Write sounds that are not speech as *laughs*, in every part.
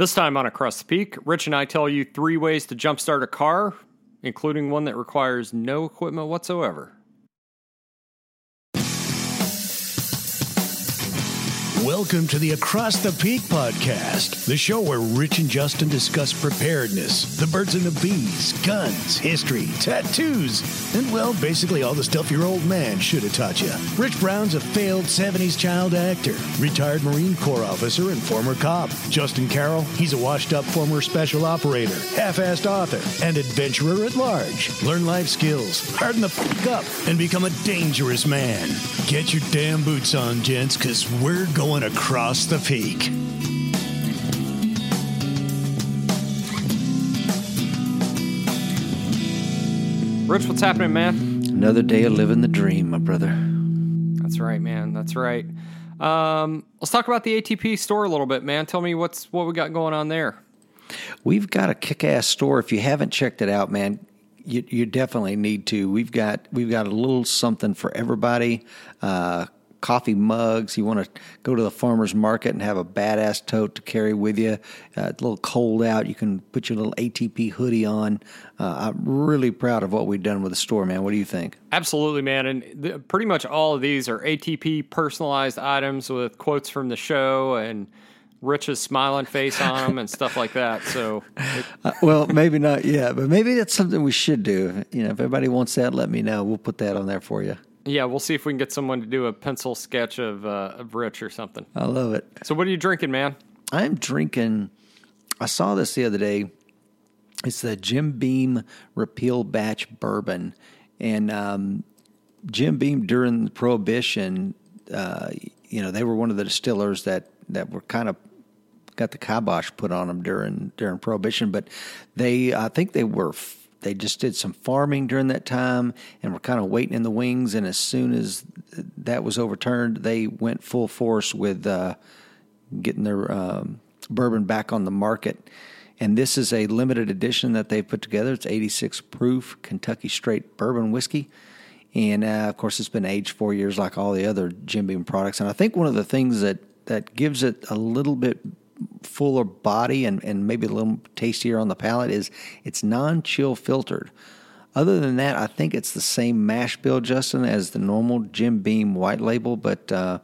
This time on Across the Peak, Rich and I tell you three ways to jumpstart a car, including one that requires no equipment whatsoever. Welcome to the Across the Peak podcast, the show where Rich and Justin discuss preparedness, the birds and the bees, guns, history, tattoos, and well, basically all the stuff your old man should have taught you. Rich Brown's a failed 70s child actor, retired Marine Corps officer, and former cop. Justin Carroll, he's a washed up former special operator, half assed author, and adventurer at large. Learn life skills, harden the fuck up, and become a dangerous man. Get your damn boots on, gents, because we're going across the peak. Rich, what's happening, man? Another day of living the dream, my brother. That's right, man. That's right. Um, let's talk about the ATP store a little bit, man. Tell me what's what we got going on there. We've got a kick-ass store. If you haven't checked it out, man, you, you definitely need to. We've got we've got a little something for everybody. Uh, coffee mugs. You want to go to the farmer's market and have a badass tote to carry with you. Uh, it's a little cold out. You can put your little ATP hoodie on. Uh, I'm really proud of what we've done with the store, man. What do you think? Absolutely, man. And the, pretty much all of these are ATP personalized items with quotes from the show and Rich's smiling face on them and stuff like that. So, *laughs* it, uh, well, maybe not yet, but maybe that's something we should do. You know, if everybody wants that, let me know. We'll put that on there for you. Yeah, we'll see if we can get someone to do a pencil sketch of uh, of Rich or something. I love it. So, what are you drinking, man? I'm drinking. I saw this the other day. It's the Jim Beam Repeal Batch Bourbon, and um, Jim Beam during the Prohibition, uh, you know, they were one of the distillers that that were kind of got the kibosh put on them during during Prohibition, but they, I think they were they just did some farming during that time and were kind of waiting in the wings. And as soon as that was overturned, they went full force with uh, getting their um, bourbon back on the market. And this is a limited edition that they've put together. It's 86 proof Kentucky straight bourbon whiskey. And uh, of course, it's been aged four years like all the other Jim Beam products. And I think one of the things that, that gives it a little bit fuller body and, and maybe a little tastier on the palate is it's non chill filtered. Other than that, I think it's the same mash bill, Justin, as the normal Jim Beam white label, but uh,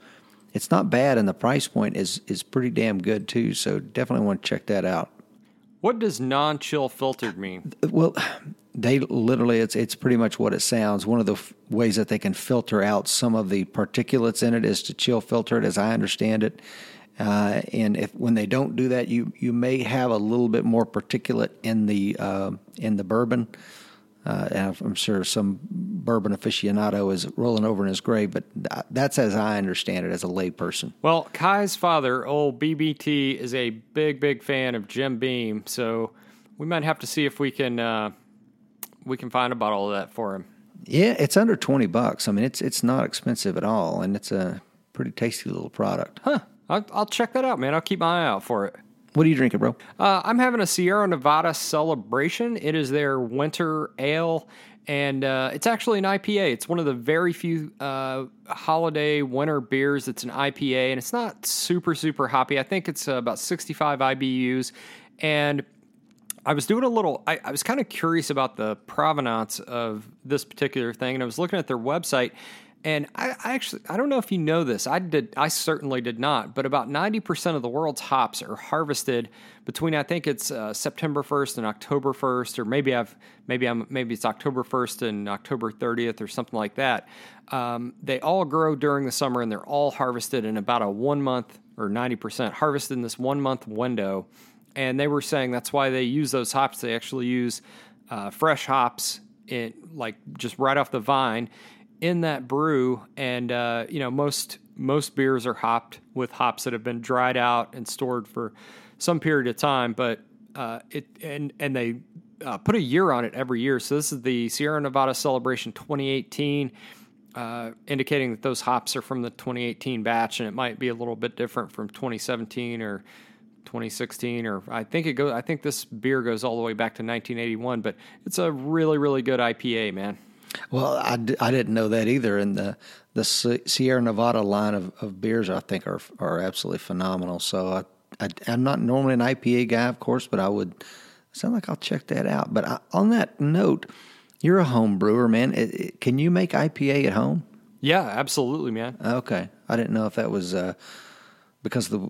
it's not bad, and the price point is is pretty damn good too. So definitely want to check that out. What does non chill filtered mean? Well, they literally it's it's pretty much what it sounds. One of the f- ways that they can filter out some of the particulates in it is to chill filter it, as I understand it. Uh, and if when they don't do that, you you may have a little bit more particulate in the uh, in the bourbon. Uh, I'm sure some bourbon aficionado is rolling over in his grave, but that's as I understand it as a layperson. Well, Kai's father, old BBT, is a big, big fan of Jim Beam, so we might have to see if we can uh, we can find a bottle of that for him. Yeah, it's under twenty bucks. I mean, it's it's not expensive at all, and it's a pretty tasty little product. Huh. I'll, I'll check that out, man. I'll keep my eye out for it. What are you drinking, bro? Uh, I'm having a Sierra Nevada celebration. It is their winter ale, and uh, it's actually an IPA. It's one of the very few uh, holiday winter beers that's an IPA, and it's not super, super hoppy. I think it's uh, about 65 IBUs. And I was doing a little, I, I was kind of curious about the provenance of this particular thing, and I was looking at their website, and I, I, actually I don't know if you know this. I did I certainly did not, but about 90% of the world's hops are harvested between I think it's uh, September 1st and October 1st or maybe I've maybe I'm maybe it's October 1st and October 30th or something like that. Um, they all grow during the summer and they're all harvested in about a 1 month or 90% harvested in this 1 month window. And they were saying that's why they use those hops. They actually use uh, fresh hops in like just right off the vine in that brew, and uh, you know most most beers are hopped with hops that have been dried out and stored for some period of time, but uh, it and and they uh, put a year on it every year. So this is the Sierra Nevada Celebration 2018, uh, indicating that those hops are from the 2018 batch, and it might be a little bit different from 2017 or 2016 or I think it goes. I think this beer goes all the way back to 1981, but it's a really really good IPA, man. Well, I d- I didn't know that either. And the the Sierra Nevada line of, of beers, I think, are are absolutely phenomenal. So I I, I'm not normally an IPA guy, of course, but I would sound like I'll check that out. But I, on that note, you're a home brewer, man. It, it, can you make IPA at home? Yeah, absolutely, man. Okay, I didn't know if that was uh, because the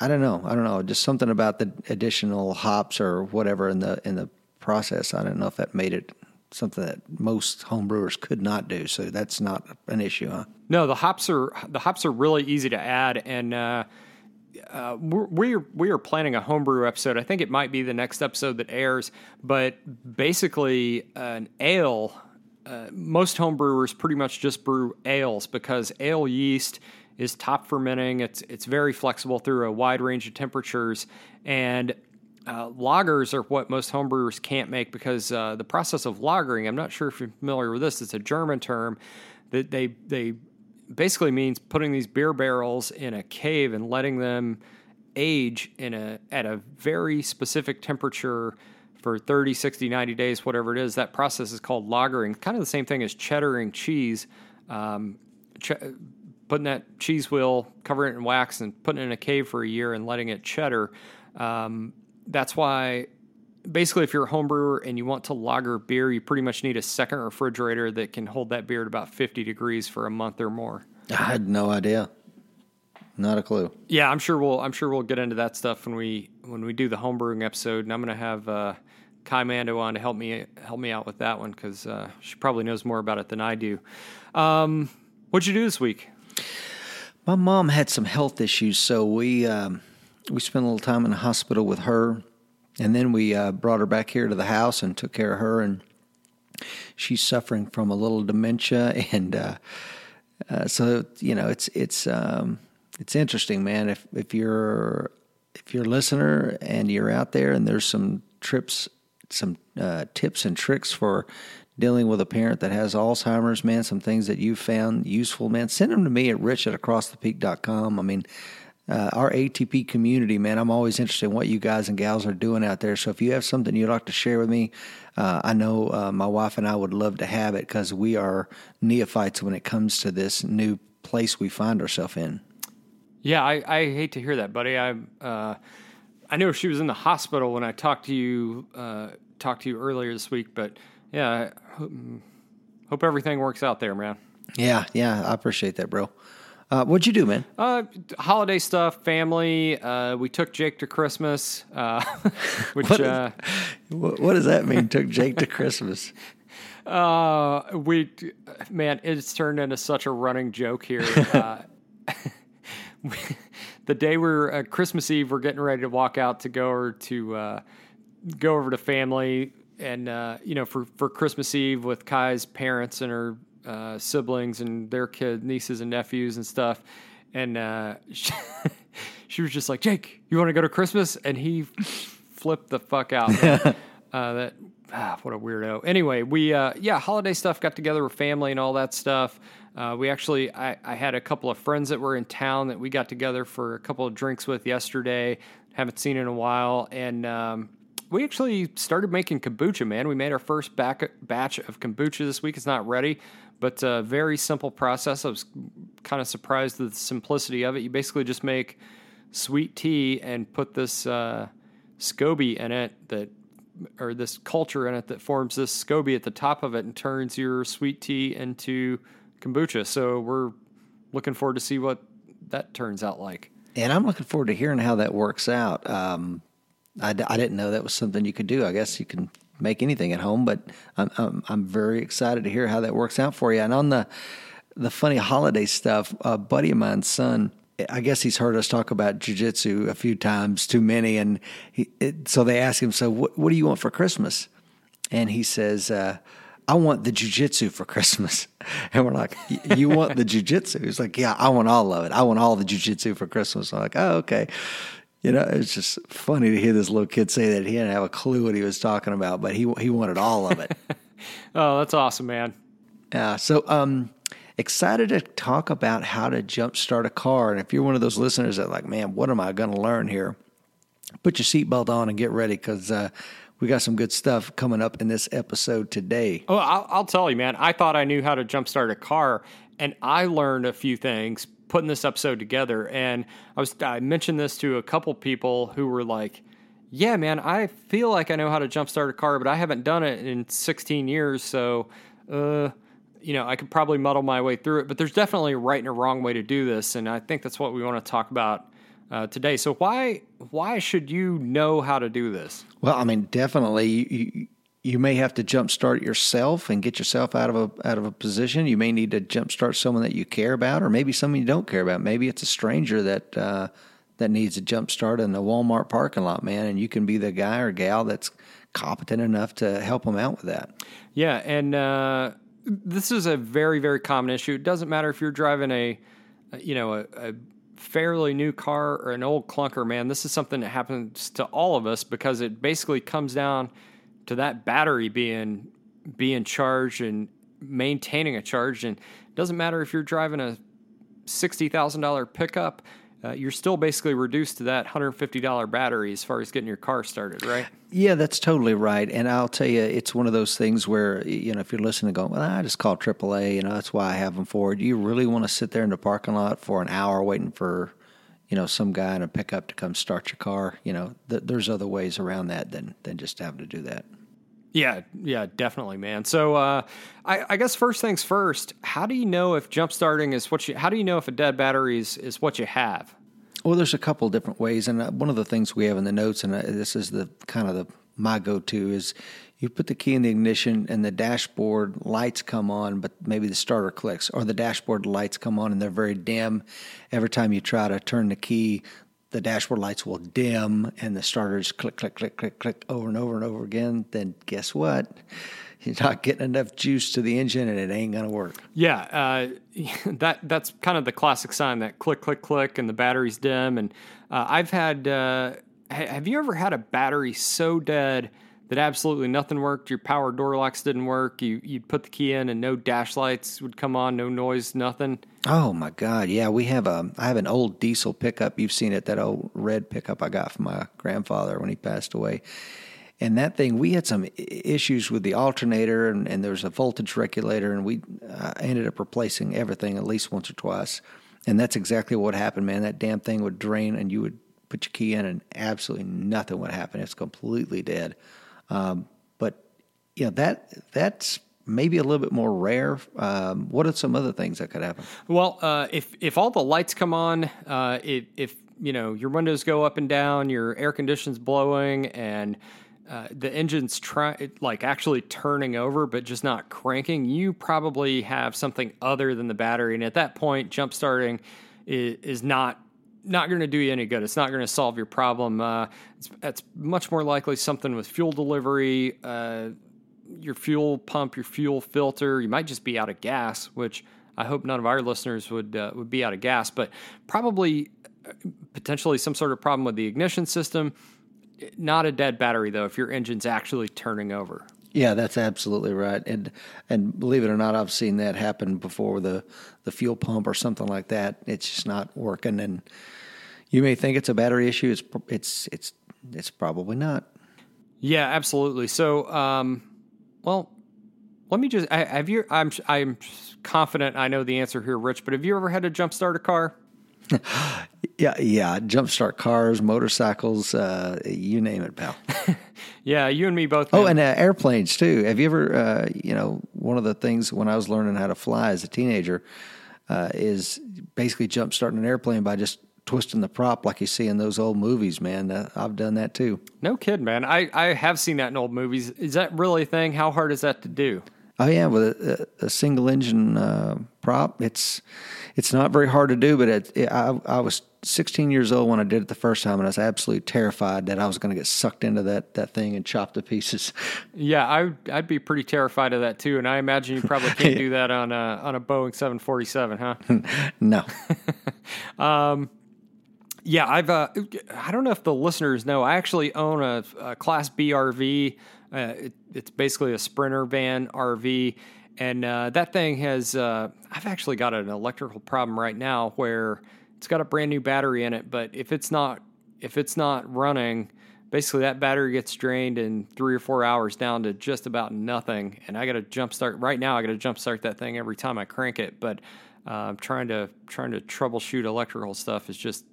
I don't know. I don't know. Just something about the additional hops or whatever in the in the process. I don't know if that made it something that most home brewers could not do. So that's not an issue, huh? No, the hops are the hops are really easy to add, and uh, uh, we're we are planning a homebrew episode. I think it might be the next episode that airs. But basically, an ale. Uh, most homebrewers pretty much just brew ales because ale yeast is top fermenting. It's it's very flexible through a wide range of temperatures, and uh, lagers are what most homebrewers can't make because uh, the process of lagering. I'm not sure if you're familiar with this. It's a German term that they they basically means putting these beer barrels in a cave and letting them age in a at a very specific temperature for 30, 60, 90 days, whatever it is. That process is called lagering. Kind of the same thing as cheddaring cheese. Um, ch- putting that cheese wheel, covering it in wax, and putting it in a cave for a year and letting it cheddar. Um, that's why, basically, if you're a home brewer and you want to lager beer, you pretty much need a second refrigerator that can hold that beer at about 50 degrees for a month or more. I had no idea. Not a clue. Yeah, I'm sure we'll I'm sure we'll get into that stuff when we when we do the homebrewing episode, and I'm going to have uh, Kai Mando on to help me help me out with that one because uh, she probably knows more about it than I do. Um, what'd you do this week? My mom had some health issues, so we um, we spent a little time in the hospital with her, and then we uh, brought her back here to the house and took care of her. And she's suffering from a little dementia, *laughs* and uh, uh, so you know it's it's um, it's interesting, man. If if you're if you're a listener and you're out there, and there's some trips, some uh, tips and tricks for dealing with a parent that has Alzheimer's, man, some things that you've found useful, man, send them to me at rich at acrossthepeak.com. I mean, uh, our ATP community, man, I'm always interested in what you guys and gals are doing out there. So if you have something you'd like to share with me, uh, I know uh, my wife and I would love to have it because we are neophytes when it comes to this new place we find ourselves in. Yeah, I, I, hate to hear that, buddy. I uh, I knew she was in the hospital when I talked to you uh, talked to you earlier this week, but yeah, hope everything works out there, man. Yeah, yeah, I appreciate that, bro. Uh, what'd you do, man? Uh, holiday stuff, family. Uh, we took Jake to Christmas, uh, *laughs* which what, is, uh, what, does that mean? took Jake to Christmas. Uh, we, man, it's turned into such a running joke here. Uh, *laughs* the day we're uh, Christmas Eve, we're getting ready to walk out to go over to uh, go over to family and uh, you know for for Christmas Eve with Kai's parents and her uh, siblings and their kids, nieces and nephews and stuff, and uh, she, *laughs* she, was just like, "Jake, you want to go to Christmas?" And he flipped the fuck out. *laughs* Uh, that ah, what a weirdo. Anyway, we uh, yeah, holiday stuff. Got together with family and all that stuff. Uh, we actually, I, I had a couple of friends that were in town that we got together for a couple of drinks with yesterday. Haven't seen in a while, and um, we actually started making kombucha, man. We made our first back, batch of kombucha this week. It's not ready, but a very simple process. I was kind of surprised at the simplicity of it. You basically just make sweet tea and put this uh, SCOBY in it that or this culture in it that forms this SCOBY at the top of it and turns your sweet tea into kombucha. So we're looking forward to see what that turns out like. And I'm looking forward to hearing how that works out. Um, I, I didn't know that was something you could do. I guess you can make anything at home, but I'm, I'm, I'm very excited to hear how that works out for you. And on the the funny holiday stuff, a buddy of mine's son, I guess he's heard us talk about jujitsu a few times, too many, and he, it, so they ask him, "So what, what do you want for Christmas?" And he says, uh, "I want the jujitsu for Christmas." *laughs* And we're like, "You want the jujitsu?" He's like, "Yeah, I want all of it. I want all the jujitsu for Christmas." I'm like, "Oh, okay." You know, it's just funny to hear this little kid say that he didn't have a clue what he was talking about, but he he wanted all of it. *laughs* oh, that's awesome, man. Yeah. So, um, excited to talk about how to jumpstart a car. And if you're one of those listeners that like, man, what am I going to learn here? Put your seatbelt on and get ready because uh, we got some good stuff coming up in this episode today. Oh, I'll, I'll tell you, man. I thought I knew how to jumpstart a car, and I learned a few things putting this episode together, and I was I mentioned this to a couple people who were like, "Yeah, man, I feel like I know how to jumpstart a car, but I haven't done it in 16 years, so." Uh, you know, I could probably muddle my way through it, but there's definitely a right and a wrong way to do this, and I think that's what we want to talk about uh, today. So why why should you know how to do this? Well, I mean, definitely you, you may have to jumpstart yourself and get yourself out of a out of a position. You may need to jumpstart someone that you care about, or maybe someone you don't care about. Maybe it's a stranger that uh, that needs a jumpstart in the Walmart parking lot, man, and you can be the guy or gal that's competent enough to help them out with that. Yeah, and uh, this is a very very common issue. It doesn't matter if you're driving a you know a, a fairly new car or an old clunker, man. This is something that happens to all of us because it basically comes down to that battery being being charged and maintaining a charge. And it doesn't matter if you're driving a sixty thousand dollar pickup uh, you're still basically reduced to that $150 battery as far as getting your car started, right? Yeah, that's totally right. And I'll tell you, it's one of those things where, you know, if you're listening going, well, I just call AAA, you know, that's why I have them for. Do you really want to sit there in the parking lot for an hour waiting for, you know, some guy in a pickup to come start your car? You know, th- there's other ways around that than, than just having to do that. Yeah, yeah, definitely, man. So, uh, I, I, guess first things first. How do you know if jump starting is what you? How do you know if a dead battery is, is what you have? Well, there's a couple different ways, and uh, one of the things we have in the notes, and uh, this is the kind of the my go-to is you put the key in the ignition and the dashboard lights come on, but maybe the starter clicks, or the dashboard lights come on and they're very dim. Every time you try to turn the key, the dashboard lights will dim and the starters click, click, click, click, click over and over and over again. Then guess what? *laughs* you're not getting enough juice to the engine and it ain't going to work. Yeah, uh, *laughs* that that's kind of the classic sign that click, click, click, and the battery's dim. And uh, I've had. Uh, have you ever had a battery so dead that absolutely nothing worked? Your power door locks didn't work. You you'd put the key in and no dash lights would come on, no noise, nothing. Oh my God! Yeah, we have a. I have an old diesel pickup. You've seen it, that old red pickup I got from my grandfather when he passed away and that thing, we had some issues with the alternator, and, and there was a voltage regulator, and we uh, ended up replacing everything at least once or twice. And that's exactly what happened, man. That damn thing would drain, and you would put your key in, and absolutely nothing would happen. It's completely dead. Um, but know that that's maybe a little bit more rare. Um, what are some other things that could happen? Well, uh, if if all the lights come on, uh, if, if you know your windows go up and down, your air conditioning's blowing, and uh, the engine's try like actually turning over but just not cranking, you probably have something other than the battery. And at that point, jump starting is, is not not going to do you any good. It's not going to solve your problem. Uh, it's, it's, much more likely something with fuel delivery, uh, your fuel pump, your fuel filter. You might just be out of gas, which I hope none of our listeners would uh, would be out of gas, but probably uh, potentially some sort of problem with the ignition system not a dead battery though if your engine's actually turning over. Yeah, that's absolutely right. And and believe it or not, I've seen that happen before with the the fuel pump or something like that. It's just not working, and you may think it's a battery issue. It's it's it's it's probably not. Yeah, absolutely. So, um, well, let me just I, have you. I'm I'm confident I know the answer here, Rich. But have you ever had to jump start a car? *laughs* Yeah, yeah. Jumpstart cars, motorcycles, uh, you name it, pal. *laughs* yeah, you and me both. Oh, man. Oh, and uh, airplanes too. Have you ever, uh, you know, one of the things when I was learning how to fly as a teenager uh, is basically jumpstarting an airplane by just twisting the prop like you see in those old movies, man. Uh, I've done that too. No kid, man. I, I have seen that in old movies. Is that really a thing? How hard is that to do? Oh yeah, with a, a single engine uh, prop, it's it's not very hard to do. But it, it, I, I was 16 years old when I did it the first time, and I was absolutely terrified that I was going to get sucked into that that thing and chopped to pieces. *laughs* Yeah, I I'd be pretty terrified of that too, and I imagine you probably can't *laughs* do that on a on a Boeing 747, huh? *laughs* no. um, yeah, I've uh, I don't know if the listeners know. I actually own a, a Class B RV. Uh, it, it's basically a Sprinter van RV, and uh, that thing has. Uh, I've actually got an electrical problem right now where it's got a brand new battery in it, but if it's not if it's not running, basically that battery gets drained in three or four hours down to just about nothing. And I got to jump start right now. I got to jump start that thing every time I crank it. But Uh, trying to trying to troubleshoot electrical stuff is just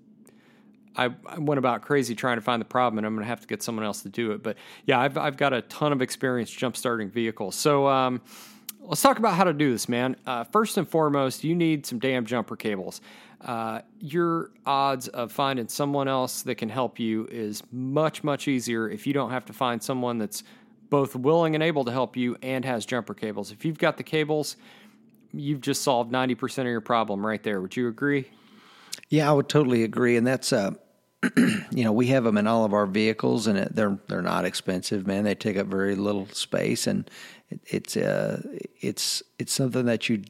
I, I, went about crazy trying to find the problem, and I'm going to have to get someone else to do it. But yeah, I've, I've got a ton of experience jump starting vehicles. So um, let's talk about how to do this, man. Uh, first and foremost, you need some damn jumper cables. Uh, your odds of finding someone else that can help you is much, much easier if you don't have to find someone that's both willing and able to help you and has jumper cables. If you've got the cables, you've just solved 90% of your problem right there. Would you agree? Yeah, I would totally agree. And that's, uh, *clears throat* you know, we have them in all of our vehicles, and it, they're they're not expensive, man. They take up very little space, and it, it's uh, it's it's something that you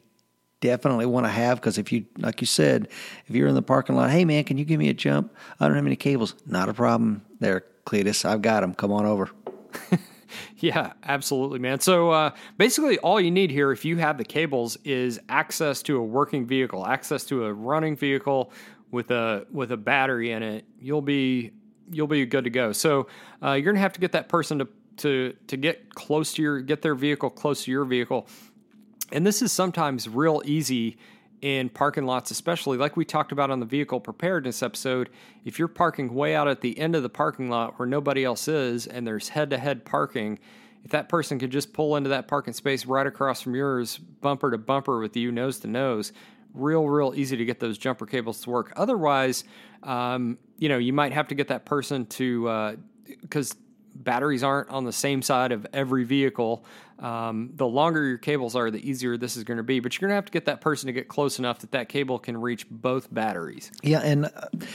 definitely want to have because if you, like you said, if you're in the parking lot, hey man, can you give me a jump? I don't have any cables. Not a problem, there, Cletus. I've got them. Come on over. *laughs* yeah, absolutely, man. So uh, basically, all you need here, if you have the cables, is access to a working vehicle, access to a running vehicle with a with a battery in it, you'll be you'll be good to go. So uh, you're gonna have to get that person to to to get close to your get their vehicle close to your vehicle, and this is sometimes real easy in parking lots, especially like we talked about on the vehicle preparedness episode. If you're parking way out at the end of the parking lot where nobody else is, and there's head to head parking. If that person could just pull into that parking space right across from yours, bumper to bumper with you, nose to nose, real, real easy to get those jumper cables to work. Otherwise, um, you know, you might have to get that person to, because uh, batteries aren't on the same side of every vehicle. Um, the longer your cables are, the easier this is going to be. But you're going to have to get that person to get close enough that that cable can reach both batteries. Yeah, and. Uh,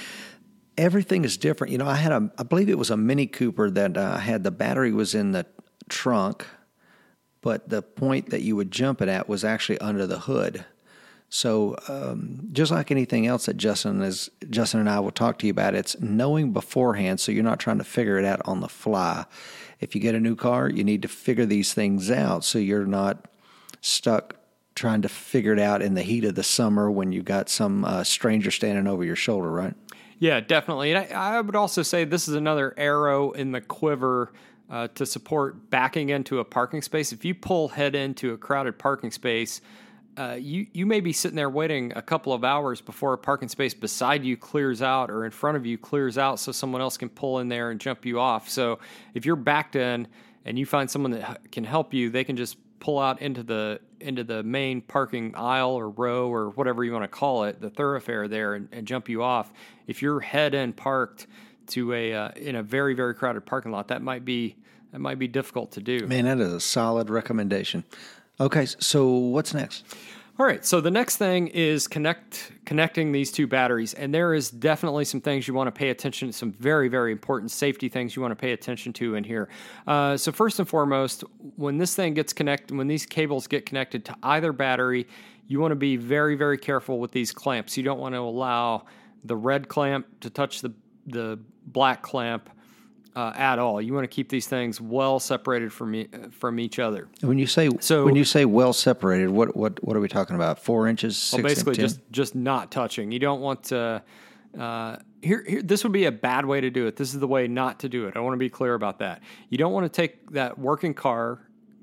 everything is different. You know, I had a, I believe it was a Mini Cooper that uh, had the battery was in the trunk, but the point that you would jump it at was actually under the hood. So, um, just like anything else that Justin is, Justin and I will talk to you about, it's knowing beforehand so you're not trying to figure it out on the fly. If you get a new car, you need to figure these things out so you're not stuck trying to figure it out in the heat of the summer when you've got some uh, stranger standing over your shoulder, right? Yeah, definitely. And I, I, would also say this is another arrow in the quiver uh, to support backing into a parking space. If you pull head into a crowded parking space, uh, you you may be sitting there waiting a couple of hours before a parking space beside you clears out or in front of you clears out, so someone else can pull in there and jump you off. So if you're backed in and you find someone that can help you, they can just pull out into the into the main parking aisle or row or whatever you want to call it, the thoroughfare there, and, and jump you off. If you're head in parked to a uh, in a very very crowded parking lot, that might be that might be difficult to do. Man, that is a solid recommendation. Okay, so what's next? All right, so the next thing is connect connecting these two batteries, and there is definitely some things you want to pay attention to, some very very important safety things you want to pay attention to in here. Uh, so first and foremost, when this thing gets connected, when these cables get connected to either battery, you want to be very very careful with these clamps. You don't want to allow the red clamp to touch the the black clamp uh, at all. You want to keep these things well separated from e- from each other. When you say so, when you say well separated, what what what are we talking about? Four inches, six well, basically just just not touching. You don't want to. Uh, here, here, this would be a bad way to do it. This is the way not to do it. I want to be clear about that. You don't want to take that working car,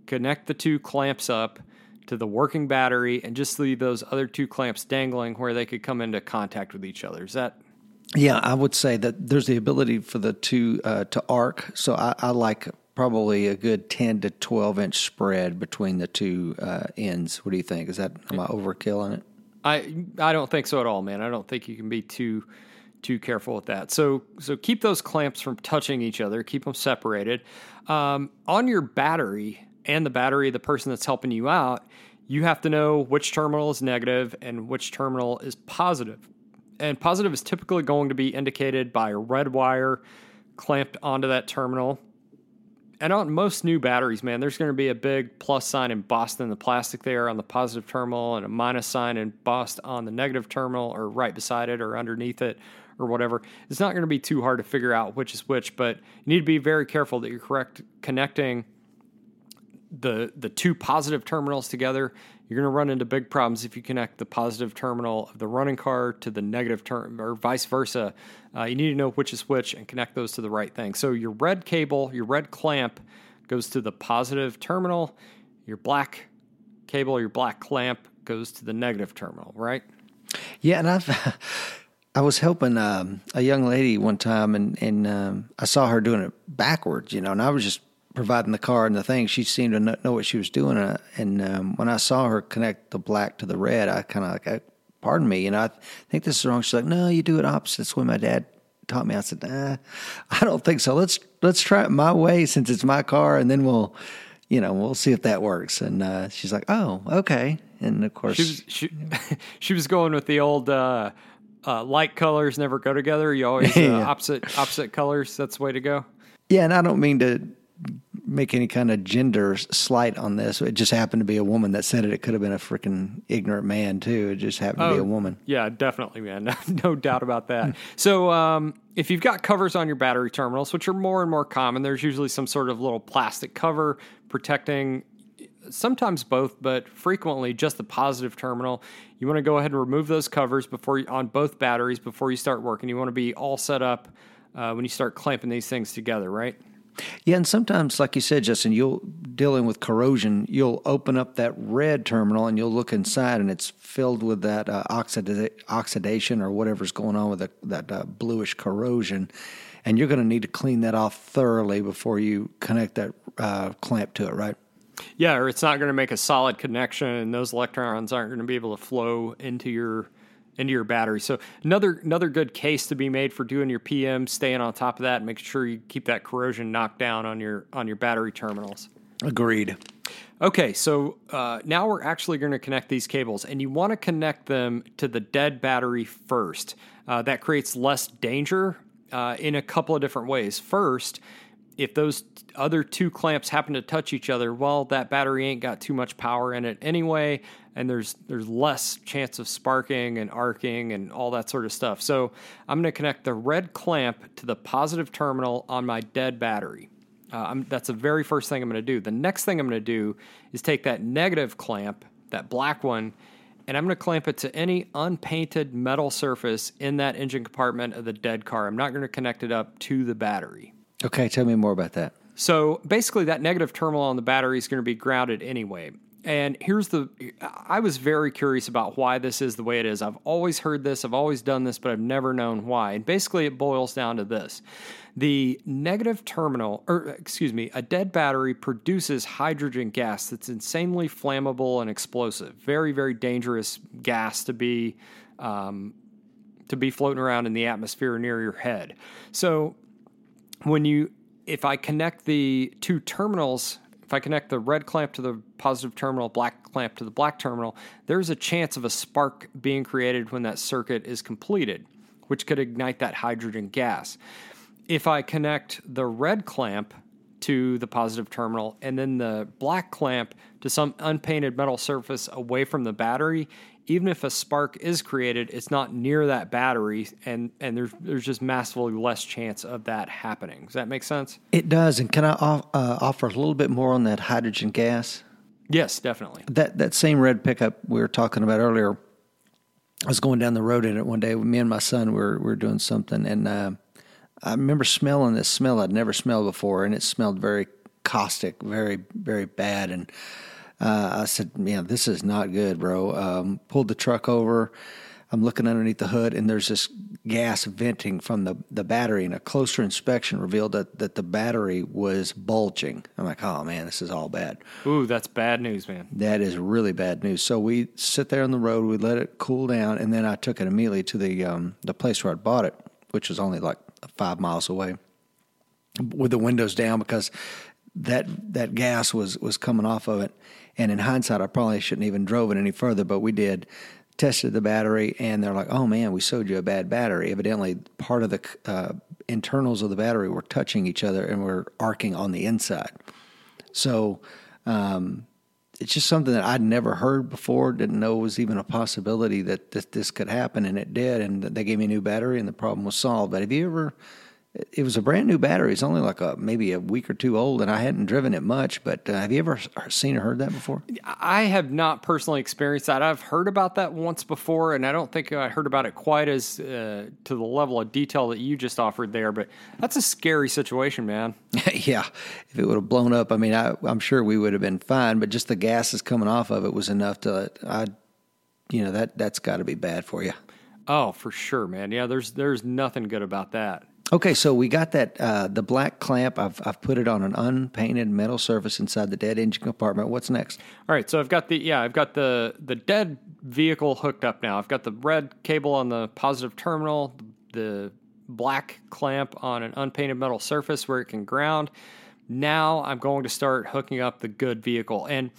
connect the two clamps up to the working battery, and just leave those other two clamps dangling where they could come into contact with each other. Is that yeah, I would say that there's the ability for the two uh, to arc. So I, I, like probably a good 10 to 12 inch spread between the two uh, ends. What do you think? Is that, am I overkill on it? I, I don't think so at all, man. I don't think you can be too too careful with that. So so keep those clamps from touching each other. Keep them separated. Um, on your battery and the battery of the person that's helping you out, you have to know which terminal is negative and which terminal is positive and positive is typically going to be indicated by a red wire clamped onto that terminal. And on most new batteries, man, there's going to be a big plus sign embossed in the plastic there on the positive terminal and a minus sign embossed on the negative terminal or right beside it or underneath it or whatever. It's not going to be too hard to figure out which is which, but you need to be very careful that you're correct connecting the the two positive terminals together you're going to run into big problems if you connect the positive terminal of the running car to the negative term or vice versa. Uh, you need to know which is which and connect those to the right thing. So your red cable, your red clamp goes to the positive terminal. Your black cable your black clamp goes to the negative terminal, right? Yeah, and I've *laughs* I was helping um, a young lady one time, and and um, I saw her doing it backwards, you know, and I was just providing the car and the thing. She seemed to know what she was doing, and, and um, when I saw her connect the black to the red, I kind of like, I, pardon me, you know, I think this is wrong. She's like, no, you do it opposite. That's way my dad taught me. I said, nah, I don't think so. Let's let's try it my way since it's my car, and then we'll, you know, we'll see if that works. And uh, she's like, oh, okay. And of course, she was she, *laughs* she was going with the old. Uh, uh, light colors never go together. You always uh, *laughs* yeah. opposite opposite colors. That's the way to go. Yeah, and I don't mean to make any kind of gender slight on this. It just happened to be a woman that said it. It could have been a freaking ignorant man too. It just happened oh, to be a oh, woman. Yeah, definitely, man. No, *laughs* no doubt about that. so, um, if you've got covers on your battery terminals, which are more and more common, there's usually some sort of little plastic cover protecting sometimes both, but frequently just the positive terminal. You want to go ahead and remove those covers before you, on both batteries before you start working. You want to be all set up uh, when you start clamping these things together, right? Yeah, and sometimes, like you said, Justin, you'll dealing with corrosion. You'll open up that red terminal and you'll look inside, and it's filled with that uh, oxida- oxidation or whatever's going on with the, that uh, bluish corrosion, and you're going to need to clean that off thoroughly before you connect that uh, clamp to it, right? Yeah, or it's not going to make a solid connection, and those electrons aren't going to be able to flow into your into your battery. So another another good case to be made for doing your PM, staying on top of that, and making sure you keep that corrosion knocked down on your on your battery terminals. Agreed. Okay, so uh, now we're actually going to connect these cables, and you want to connect them to the dead battery first. Uh, that creates less danger uh, in a couple of different ways. First, if those other two clamps happen to touch each other, well, that battery ain't got too much power in it anyway, and there's there's less chance of sparking and arcing and all that sort of stuff. So I'm going to connect the red clamp to the positive terminal on my dead battery. Uh, that's the very first thing I'm going to do. The next thing I'm going to do is take that negative clamp, that black one, and I'm going to clamp it to any unpainted metal surface in that engine compartment of the dead car. I'm not going to connect it up to the battery. Okay, tell me more about that. So basically, that negative terminal on the battery is going to be grounded anyway. And here's the I was very curious about why this is the way it is. I've always heard this, I've always done this, but I've never known why. And basically, it boils down to this the negative terminal, or excuse me, a dead battery produces hydrogen gas that's insanely flammable and explosive. Very, very dangerous gas to be. Um, to be floating around in the atmosphere near your head. So when you if I connect the two terminals, if I connect the red clamp to the positive terminal, black clamp to the black terminal, there's a chance of a spark being created when that circuit is completed, which could ignite that hydrogen gas. If I connect the red clamp to the positive terminal and then the black clamp to some unpainted metal surface away from the battery, even if a spark is created, it's not near that battery, and and there's there's just massively less chance of that happening. Does that make sense? It does. And can I off, uh, offer a little bit more on that hydrogen gas? Yes, definitely. That that same red pickup we were talking about earlier. I was going down the road in it one day. Me and my son were were doing something, and uh, I remember smelling this smell I'd never smelled before, and it smelled very caustic, very very bad, and uh, I said, "Man, this is not good, bro." Um, pulled the truck over. I'm looking underneath the hood, and there's this gas venting from the, the battery. And a closer inspection revealed that, that the battery was bulging. I'm like, "Oh man, this is all bad." Ooh, that's bad news, man. That is really bad news. So we sit there on the road, we let it cool down, and then I took it immediately to the um, the place where I bought it, which was only like five miles away, with the windows down because that that gas was was coming off of it and in hindsight, I probably shouldn't even drove it any further, but we did. Tested the battery, and they're like, "Oh man, we sold you a bad battery." Evidently, part of the uh, internals of the battery were touching each other and were arcing on the inside. So um, it's just something that I'd never heard before. Didn't know was even a possibility that this, this could happen, and it did. And they gave me a new battery, and the problem was solved. But have you ever it was a brand new battery. It's only like a maybe a week or two old, and I hadn't driven it much. But uh, have you ever seen or heard that before? I have not personally experienced that. I've heard about that once before, and I don't think I heard about it quite as uh, to the level of detail that you just offered there. But that's a scary situation, man. *laughs* yeah, if it would have blown up, I mean, I, I'm sure we would have been fine. But just the gases coming off of it was enough to, I, you know, that that's got to be bad for you. Oh, for sure, man. Yeah, there's there's nothing good about that. Okay, so we got that uh, the black clamp. I've I've put it on an unpainted metal surface inside the dead engine compartment. What's next? All right, so I've got the yeah, I've got the the dead vehicle hooked up now. I've got the red cable on the positive terminal, the black clamp on an unpainted metal surface where it can ground. Now I'm going to start hooking up the good vehicle. And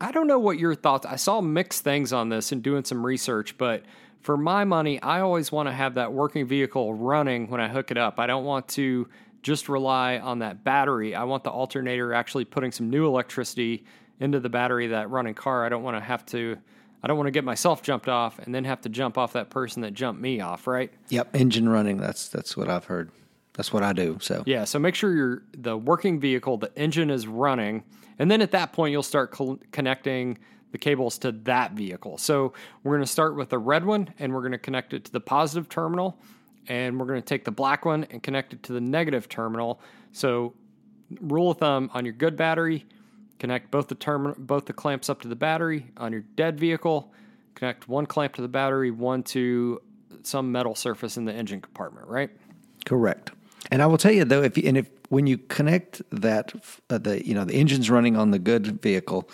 I don't know what your thoughts. I saw mixed things on this and doing some research, but for my money, I always want to have that working vehicle running when I hook it up. I don't want to just rely on that battery. I want the alternator actually putting some new electricity into the battery of that running car. I don't want to have to I don't want to get myself jumped off and then have to jump off that person that jumped me off, right? Yep, engine running. That's that's what I've heard. That's what I do. So yeah, so make sure your the working vehicle, the engine is running, and then at that point you'll start co- connecting the cables to that vehicle. So we're going to start with the red one and we're going to connect it to the positive terminal and we're going to take the black one and connect it to the negative terminal. So rule of thumb on your good battery, connect both the both the clamps up to the battery. On your dead vehicle, connect one clamp to the battery, one to some metal surface in the engine compartment, right? Correct. And I will tell you though, if you, and if when you connect that, uh, the you know the engine's running on the good vehicle,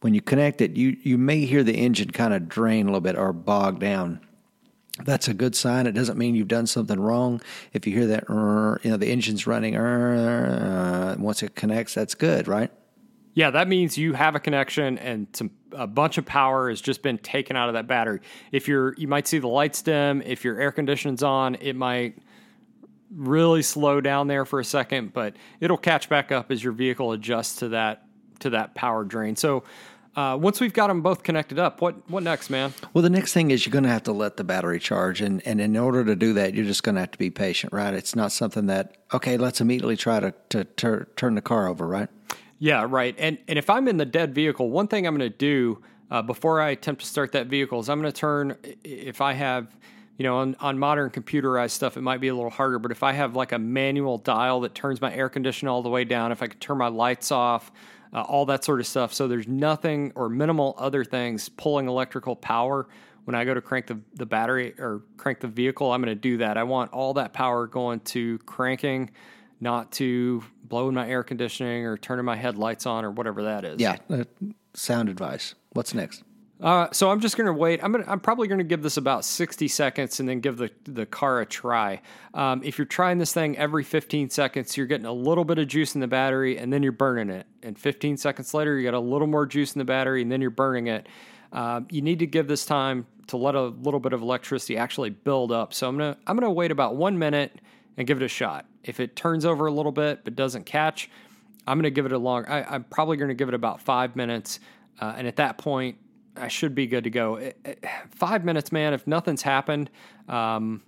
when you connect it, you, you may hear the engine kind of drain a little bit or bog down. That's a good sign. It doesn't mean you've done something wrong. If you hear that, you know, the engine's running, uh, once it connects, that's good, right? Yeah, that means you have a connection and some a bunch of power has just been taken out of that battery. If you're you might see the lights dim, if your air conditioning's on, it might really slow down there for a second, but it'll catch back up as your vehicle adjusts to that to that power drain. So uh, once we've got them both connected up, what what next, man? Well, the next thing is you're going to have to let the battery charge, and and in order to do that, you're just going to have to be patient, right? It's not something that okay, let's immediately try to to, to turn the car over, right? Yeah, right. And and if I'm in the dead vehicle, one thing I'm going to do uh, before I attempt to start that vehicle is I'm going to turn if I have you know, on, on modern computerized stuff, it might be a little harder. But if I have like a manual dial that turns my air conditioner all the way down, if I could turn my lights off, uh, all that sort of stuff. So there's nothing or minimal other things pulling electrical power. When I go to crank the, the battery or crank the vehicle, I'm going to do that. I want all that power going to cranking, not to blowing my air conditioning or turning my headlights on or whatever that is. Yeah, uh, sound advice. What's next? Uh, so I'm just to wait. I'm gonna, I'm probably to give this about 60 seconds and then give the, the car a try. Um, if you're trying this thing every 15 seconds, you're getting a little bit of juice in the battery and then you're burning it. And 15 seconds later, you got a little more juice in the battery and then you're burning it. Uh, you need to give this time to let a little bit of electricity actually build up. So I'm gonna I'm gonna wait about one minute and give it a shot. If it turns over a little bit but doesn't catch, I'm gonna give it a long. I, am probably gonna give it about five minutes, uh, and at that point, I should be good to go. It, it, five minutes, man. If nothing's happened, um,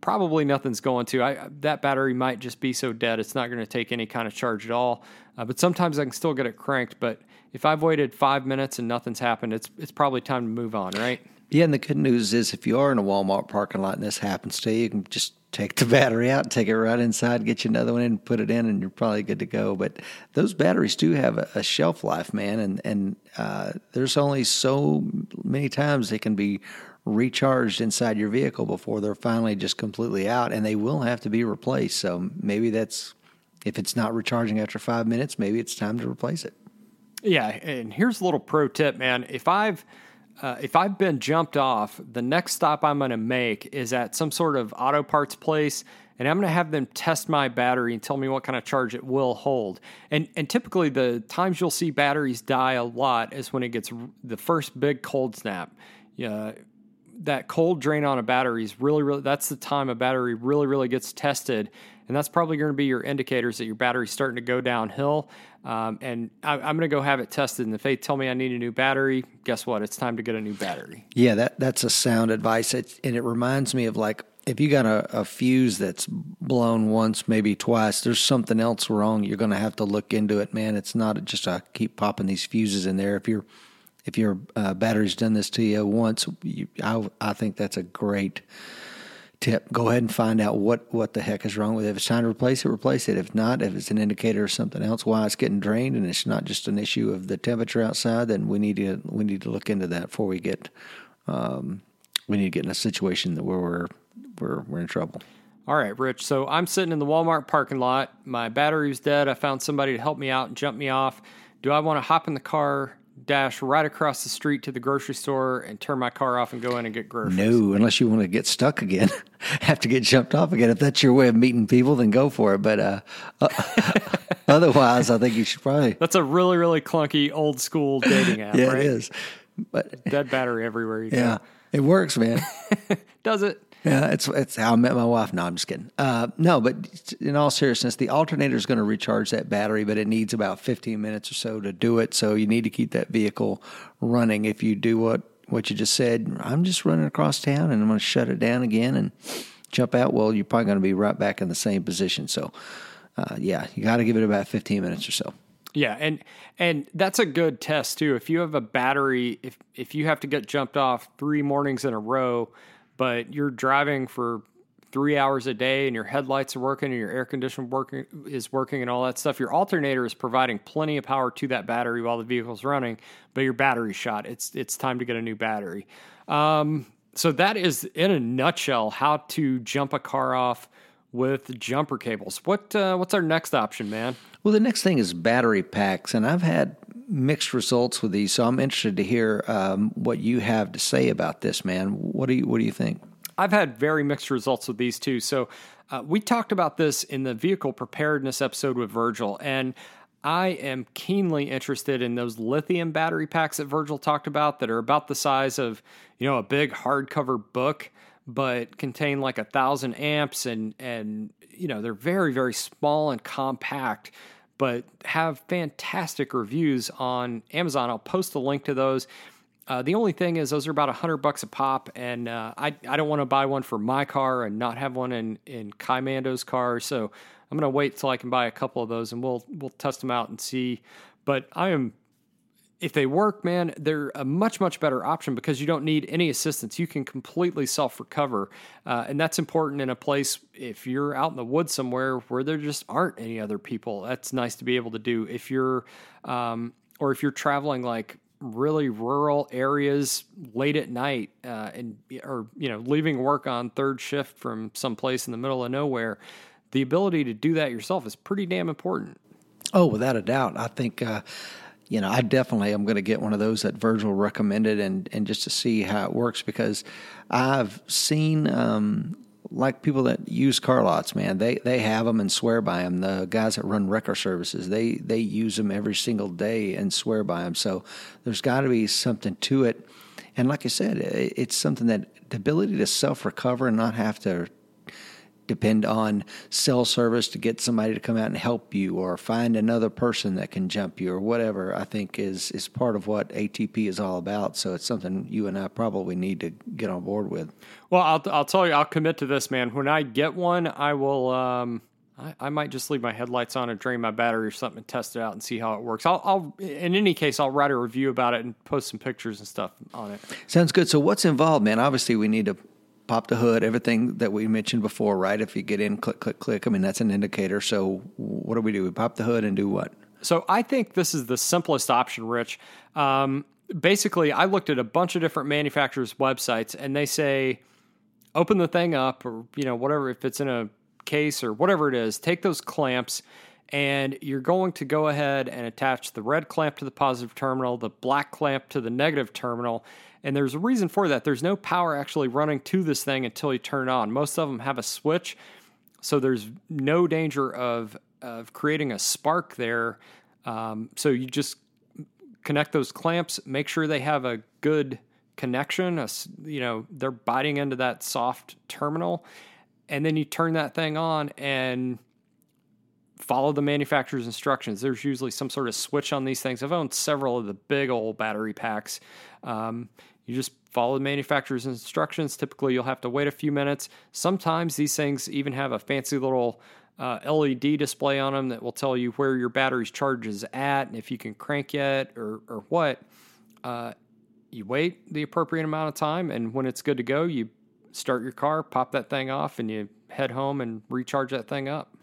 probably nothing's going to. I, that battery might just be so dead it's not going to take any kind of charge at all. Uh, but sometimes I can still get it cranked. But if I've waited five minutes and nothing's happened, it's it's probably time to move on, right? Yeah, and the good news is if you are in a Walmart parking lot and this happens to you, you can just take the *laughs* battery out, take it right inside, get you another one in, put it in, and you're probably good to go. But those batteries do have a, shelf life, man, and and uh, there's only so many times they can be recharged inside your vehicle before they're finally just completely out, and they will have to be replaced. So maybe that's if it's not recharging after five minutes, maybe it's time to replace it. Yeah, and here's a little pro tip, man. If I've uh, if I've been jumped off, the next stop I'm going to make is at some sort of auto parts place, and I'm going to have them test my battery and tell me what kind of charge it will hold. And and typically the times you'll see batteries die a lot is when it gets the first big cold snap. Yeah, that cold drain on a battery is really really that's the time a battery really really gets tested and that's probably going to be your indicators that your battery's starting to go downhill. Um, and I, am going to go have it tested. And if they tell me I need a new battery, guess what? It's time to get a new battery. Yeah, that that's a sound advice. It, and it reminds me of like if you got a, a fuse that's blown once, maybe twice, there's something else wrong. You're going to have to look into it, man. It's not just a keep popping these fuses in there. If your if your uh, battery's done this to you once, you, I I think that's a great tip. Go ahead and find out what what the heck is wrong with it. If it's time to replace it, replace it. If not, if it's an indicator of something else why it's getting drained and it's not just an issue of the temperature outside, then we need to we need to look into that before we get um, we need to get in a situation that where we're we're we're in trouble. All right, Rich. So I'm sitting in the Walmart parking lot. My battery's dead. I found somebody to help me out and jump me off. Do I want to hop in the car, dash right across the street to the grocery store, and turn my car off and go in and get groceries? No, unless you want to get stuck again, *laughs* have to get jumped off again. If that's your way of meeting people, then go for it. But uh, uh, *laughs* otherwise, I think you should probably. That's a really, really clunky old school dating app. *laughs* yeah, right? it is. But Dead battery everywhere you go. yeah, it works, man. Does it? Yeah, it's it's how I met my wife. No, I'm just kidding. Uh, no, but in all seriousness, the alternator is going to recharge that battery, but it needs about 15 minutes or so to do it. So you need to keep that vehicle running. If you do what what you just said, I'm just running across town and I'm going to shut it down again and jump out. Well, you're probably going to be right back in the same position. So, uh, yeah, you got to give it about 15 minutes or so. Yeah, and and that's a good test too. If you have a battery, if if you have to get jumped off three mornings in a row, but you're driving for three hours a day and your headlights are working and your air conditioner working is working and all that stuff, your alternator is providing plenty of power to that battery while the vehicle's running, but your battery's shot. It's it's time to get a new battery. Um, so that is in a nutshell how to jump a car off with jumper cables. What uh, what's our next option, man? Well, the next thing is battery packs, and I've had mixed results with these, so I'm interested to hear um, what you have to say about this, man. What do you What do you think? I've had very mixed results with these too. So uh, we talked about this in the vehicle preparedness episode with Virgil, and I am keenly interested in those lithium battery packs that Virgil talked about that are about the size of you know a big hardcover book, but contain like a thousand amps and and you know they're very very small and compact but have fantastic reviews on Amazon. I'll post a link to those. Uh, the only thing is, those are about hundred bucks a pop, and uh, I I don't want to buy one for my car and not have one in in Kaimando's car. So I'm gonna wait till I can buy a couple of those, and we'll we'll test them out and see. But I am, if they work, man, they're a much much better option because you don't need any assistance. You can completely self recover, uh, and that's important in a place if you're out in the woods somewhere where there just aren't any other people. That's nice to be able to do. If you're um, or if you're traveling like really rural areas late at night uh, and or you know leaving work on third shift from some place in the middle of nowhere the ability to do that yourself is pretty damn important Oh, without a doubt. I think, uh, you know, I definitely am going to get one of those that Virgil recommended and, and just to see how it works because I've seen, um, like people that use car lots, man, they, they have them and swear by them. The guys that run wrecker services, they, they use them every single day and swear by them. So there's got to be something to it. And like I said, it- it's something that the ability to self recover and not have to depend on cell service to get somebody to come out and help you or find another person that can jump you or whatever i think is is part of what atp is all about. So it's something you and i probably need to get on board with. Well i'll, I'll tell you i'll commit to this man. When i get one i will um, I, I might just leave my headlights on and drain my battery or something and test it out and see how it works. I'll, I'll, in any case, I'll write a review about it and post some pictures and stuff on it. sounds good. So what's involved man? Obviously we need to pop the hood everything that we mentioned before right if you get in click click click i mean that's an indicator so what do we do we pop the hood and do what So I think this is the simplest option, Rich. Um, basically, I looked at a bunch of different manufacturers' websites, and they say, open the thing up, or you know, whatever. If it's in a case or whatever it is, take those clamps, and you're going to go ahead and attach the red clamp to the positive terminal, the black clamp to the negative terminal. And there's a reason for that. There's no power actually running to this thing until you turn it on. Most of them have a switch, so there's no danger of of creating a spark there. Um, so you just connect those clamps, make sure they have a good connection. a you know, they're biting into that soft terminal, and then you turn that thing on and follow the manufacturer's instructions. There's usually some sort of switch on these things. I've owned several of the big old battery packs. Um, you just follow the manufacturer's instructions. Typically, you'll have to wait a few minutes. Sometimes these things even have a fancy little uh, LED display on them that will tell you where your battery's charge is at and if you can crank yet or, or what. Uh, you wait the appropriate amount of time, and when it's good to go, you start your car, pop that thing off, and you head home and recharge that thing up.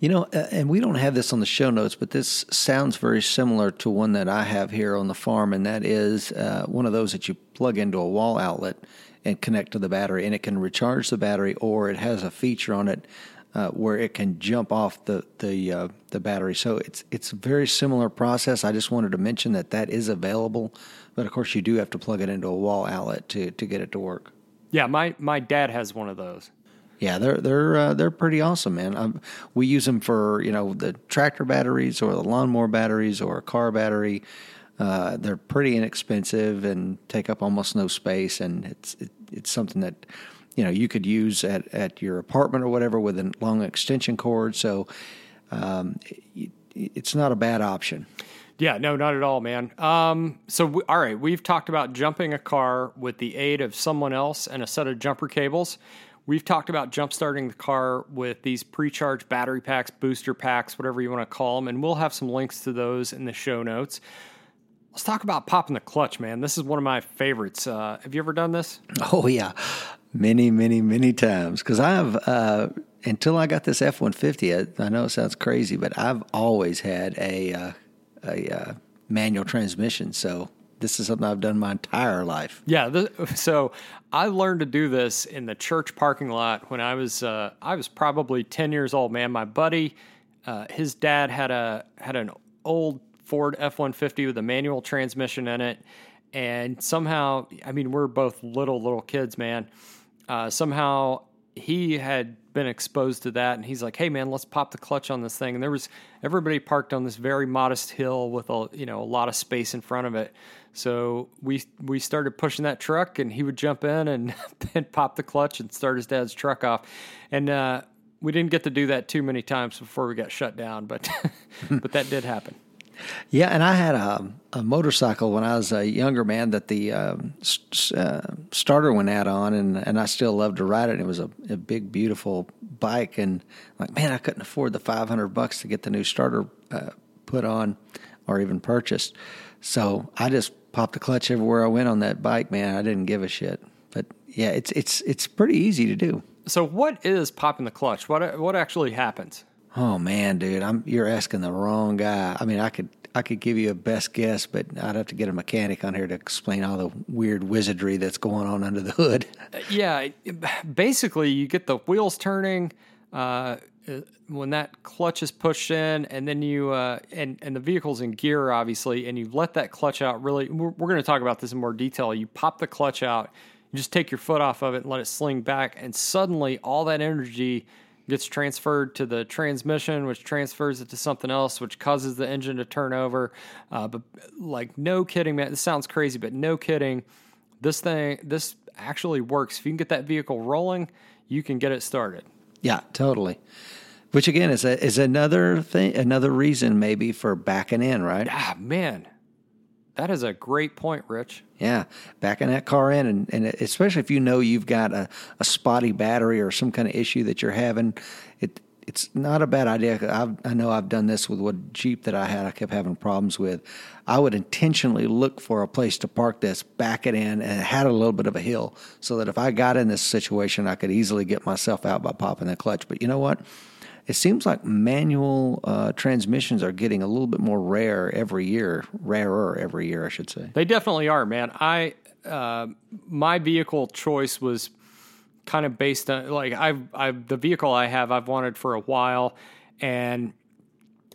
You know, uh, and we don't have this on the show notes, but this sounds very similar to one that I have here on the farm, and that is uh, one of those that you plug into a wall outlet and connect to the battery, and it can recharge the battery, or it has a feature on it uh, where it can jump off the the uh, the battery. So it's it's a very similar process. I just wanted to mention that that is available, but of course you do have to plug it into a wall outlet to to get it to work. Yeah, my my dad has one of those. Yeah, they're they're uh, they're pretty awesome, man. Um, we use them for you know the tractor batteries or the lawnmower batteries or a car battery. Uh, they're pretty inexpensive and take up almost no space, and it's it, it's something that you know you could use at, at your apartment or whatever with a long extension cord. So um, it, it's not a bad option. Yeah, no, not at all, man. Um, so, we, all right, we've talked about jumping a car with the aid of someone else and a set of jumper cables. We've talked about jump starting the car with these pre-charged battery packs, booster packs, whatever you want to call them, and we'll have some links to those in the show notes. Let's talk about popping the clutch, man. This is one of my favorites. Uh, have you ever done this? Oh yeah, many, many, many times. Because I've uh, until I got this F one fifty. I know it sounds crazy, but I've always had a uh, a uh, manual transmission. So this is something I've done my entire life. Yeah. so I learned to do this in the church parking lot when I was uh, I was probably ten years old. Man, my buddy, uh, his dad had a had an old Ford F one fifty with a manual transmission in it, and somehow, I mean, we're both little little kids, man. Uh, somehow he had been exposed to that and he's like hey man let's pop the clutch on this thing and there was everybody parked on this very modest hill with a you know a lot of space in front of it so we we started pushing that truck and he would jump in and, *laughs* pop the clutch and start his dad's truck off and uh, we didn't get to do that too many times before we got shut down but *laughs* but that did happen yeah, and I had a, a, motorcycle when I was a younger man that the um, uh, starter went out on, and, and I still loved to ride it. And It was a, a big, beautiful bike, and like, man, I couldn't afford the five hundred bucks to get the new starter uh, put on or even purchased. So I just popped the clutch everywhere I went on that bike, man. I didn't give a shit. But yeah, it's it's it's pretty easy to do. So what is popping the clutch? What what actually happens? Oh man, dude, I'm you're asking the wrong guy. I mean, I could I could give you a best guess, but I'd have to get a mechanic on here to explain all the weird wizardry that's going on under the hood. Yeah, basically, you get the wheels turning uh, when that clutch is pushed in, and then you uh, and and the vehicle's in gear, obviously, and you let that clutch out. Really, we're, we're going to talk about this in more detail. You pop the clutch out, you just take your foot off of it and let it sling back, and suddenly all that energy gets transferred to the transmission, which transfers it to something else, which causes the engine to turn over. Uh, but like, no kidding, man. This sounds crazy, but no kidding. This thing, this actually works. If you can get that vehicle rolling, you can get it started. Yeah, totally. Which again is a, is another thing, another reason maybe for backing in, right? Ah, man, that is a great point, Rich. Yeah, backing that car in, and, and especially if you know you've got a, a spotty battery or some kind of issue that you're having, it's not a bad idea. I've, I know I've done this with what Jeep that I had. I kept having problems with. I would intentionally look for a place to park this, back it in, and it had a little bit of a hill, so that if I got in this situation, I could easily get myself out by popping the clutch. But you know what? it seems like manual uh, transmissions are getting a little bit more rare every year, rarer every year, I should say. They definitely are, man. I uh, my vehicle choice was kind of based on like I've I've the vehicle I have I've wanted for a while, and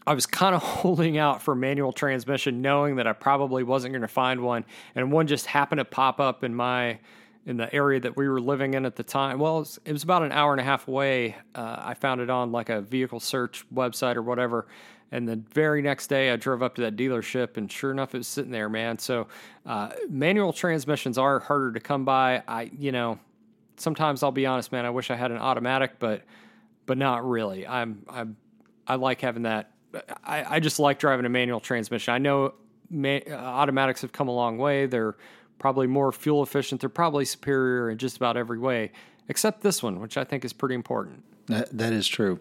I was kind of *laughs* holding out for manual transmission, knowing that I probably wasn't going to find one, and one just happened to pop up in my in the area that we were living in at the time. Well, it was, it was about an hour and a half away. Uh, I found it on like a vehicle search website or whatever. And the very next day, I drove up to that dealership, and sure enough, it was sitting there, man. So, uh, manual transmissions are harder to come by. I, you know, sometimes I'll be honest, man. I wish I had an automatic, but, but not really. I'm, I'm, I like having that. I, I just like driving a manual transmission. I know ma- automatics have come a long way. They're probably more fuel efficient. They're probably superior in just about every way, except this one, which I think is pretty important. That, that is true.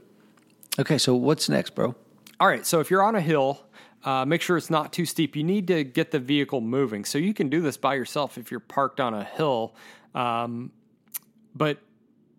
Okay, so what's next, bro? All right, so if you're on a hill, uh, make sure it's not too steep. You need to get the vehicle moving. So you can do this by yourself if you're parked on a hill. Um, but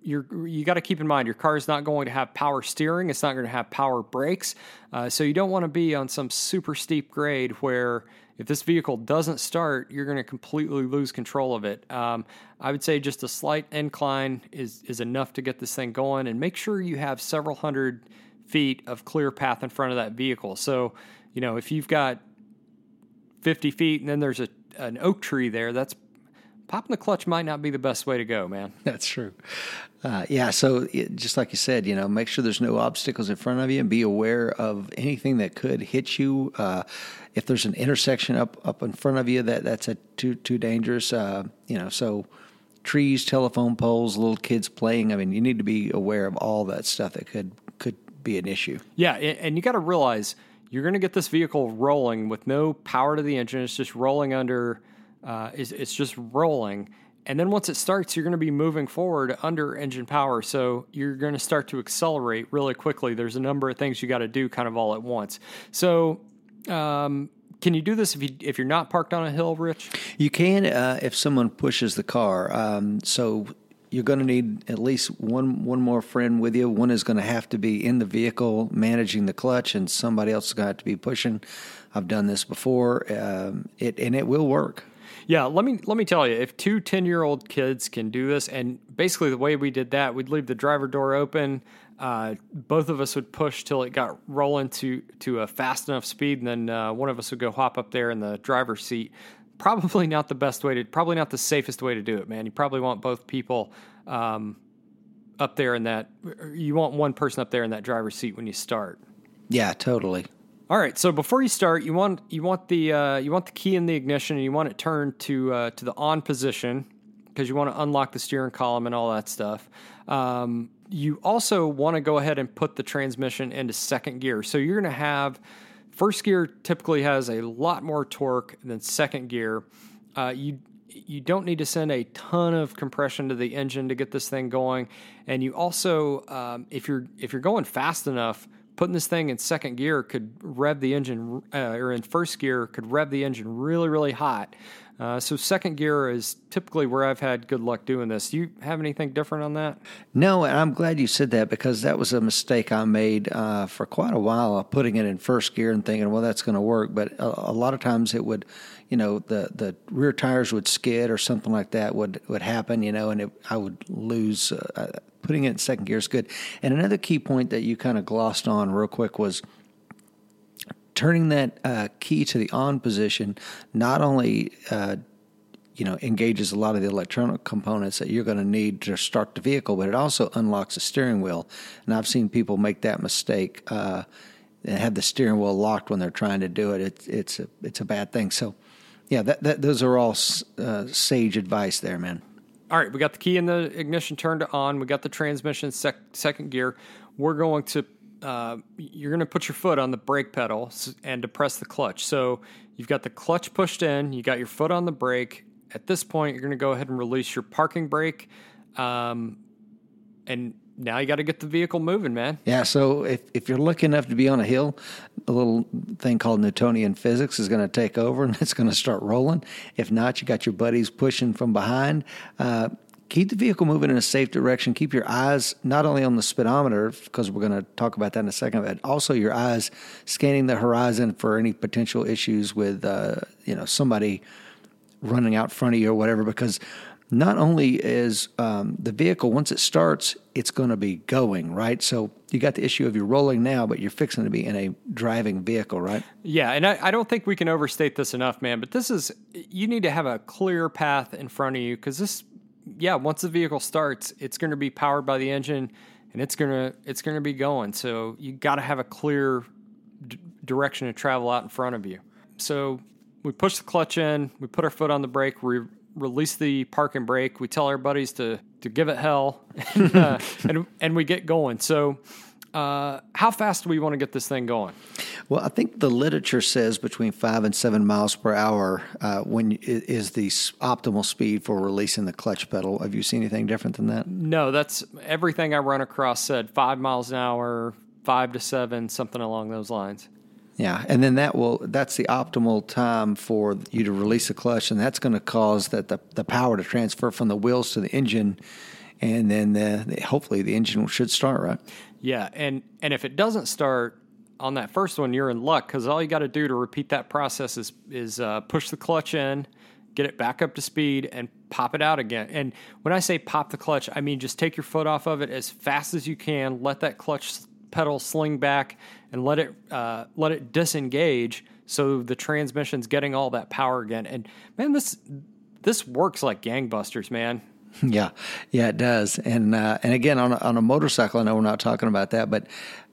you're you got to keep in mind your car is not going to have power steering. It's not going to have power brakes. Uh, so you don't want to be on some super steep grade where if this vehicle doesn't start, you're going to completely lose control of it. Um, I would say just a slight incline is is enough to get this thing going, and make sure you have several hundred feet of clear path in front of that vehicle. So you know if you've got 50 feet and then there's a an oak tree there, that's popping the clutch might not be the best way to go, man. *laughs* That's true. Uh, yeah, so it, just like you said, you know, make sure there's no obstacles in front of you, and be aware of anything that could hit you. Uh, if there's an intersection up up in front of you, that that's a too too dangerous. Uh, you know, so trees, telephone poles, little kids playing. I mean, you need to be aware of all that stuff that could could be an issue. Yeah, and you got to realize you're going to get this vehicle rolling with no power to the engine. It's just rolling under uh, is it's just rolling. And then once it starts, you're going to be moving forward under engine power. So you're going to start to accelerate really quickly. There's a number of things you got to do kind of all at once. So, um, can you do this if you if you're not parked on a hill, Rich? You can uh, if someone pushes the car. Um, so you're going to need at least one one more friend with you. One is going to have to be in the vehicle managing the clutch, and somebody else is going to have to be pushing. I've done this before. Um, it and it will work. Yeah, let me let me tell you, if two 10 year old kids can do this, and basically the way we did that, we'd leave the driver door open. Uh, both of us would push till it got rolling to to a fast enough speed, and then uh, one of us would go hop up there in the driver's seat. Probably not the best way to, probably not the safest way to do it, man. You probably want both people um, up there in that. You want one person up there in that driver's seat when you start. Yeah, totally. All right. So before you start, you want you want the uh, you want the key in the ignition, and you want it turned to uh, to the on position because you want to unlock the steering column and all that stuff. Um, you also want to go ahead and put the transmission into second gear. So you're going to have first gear typically has a lot more torque than second gear. Uh, you you don't need to send a ton of compression to the engine to get this thing going, and you also um, if you're if you're going fast enough putting this thing in second gear could rev the engine, uh, or in first gear could rev the engine really, really hot. Uh, so second gear is typically where I've had good luck doing this. Do you have anything different on that? No, and I'm glad you said that because that was a mistake I made uh, for quite a while, putting it in first gear and thinking, well, that's going to work. But a, a, lot of times it would, you know, the the rear tires would skid or something like that would would happen, you know, and it, I would lose. Uh, putting it in second gear is good. And another key point that you kind of glossed on real quick was turning that uh, key to the on position. Not only uh, you know engages a lot of the electronic components that you're going to need to start the vehicle, but it also unlocks the steering wheel. And I've seen people make that mistake. Uh, and have the steering wheel locked when they're trying to do it. It's it's a it's a bad thing. So, yeah, that, that those are all uh, sage advice there, man all right, we got the key in the ignition turned on. We got the transmission sec- second gear. We're going to, uh, you're going to put your foot on the brake pedal and depress the clutch. So you've got the clutch pushed in, you got your foot on the brake. At this point, you're going to go ahead and release your parking brake. Um, and now you got to get the vehicle moving, man. Yeah. So if, if you're lucky enough to be on a hill, a little thing called Newtonian physics is going to take over *laughs* and it's going to start rolling. If not, you got your buddies pushing from behind. Uh, keep the vehicle moving in a safe direction. Keep your eyes not only on the speedometer, because we're going to talk about that in a second, but also your eyes scanning the horizon for any potential issues with, uh, you know, somebody running out front of you or whatever, because not only is um, the vehicle once it starts it's going to be going right? So you got the issue of you're rolling now but you're fixing to be in a driving vehicle right? Yeah and I, I don't think we can overstate this enough man but this is you need to have a clear path in front of you because this yeah once the vehicle starts it's going to be powered by the engine and it's going to it's going to be going. So you got to have a clear d- direction to travel out in front of you. So we push the clutch in we put our foot on the brake we release the park and brake. We tell our buddies to to give it hell, *laughs* and, uh, *laughs* and, and we get going. So uh, how fast do we want to get this thing going? Well, I think the literature says between five and seven miles per hour uh, when is the optimal speed for releasing the clutch pedal. Have you seen anything different than that? No, that's everything I run across said five miles an hour, five to seven, something along those lines. Yeah, and then that will that's the optimal time for you to release the clutch, and that's going to cause that the, the power to transfer from the wheels to the engine, and then the, hopefully the engine should start right. Yeah, and and if it doesn't start on that first one, you're in luck because all you got to do to repeat that process is is uh, push the clutch in, get it back up to speed, and pop it out again. And when I say pop the clutch, I mean just take your foot off of it as fast as you can, let that clutch pedal sling back and let it uh, let it disengage so the transmission's getting all that power again. And man, this this works like gangbusters, man. *laughs* Yeah, yeah, it does. And uh, and again, on a, on a motorcycle, I know we're not talking about that, but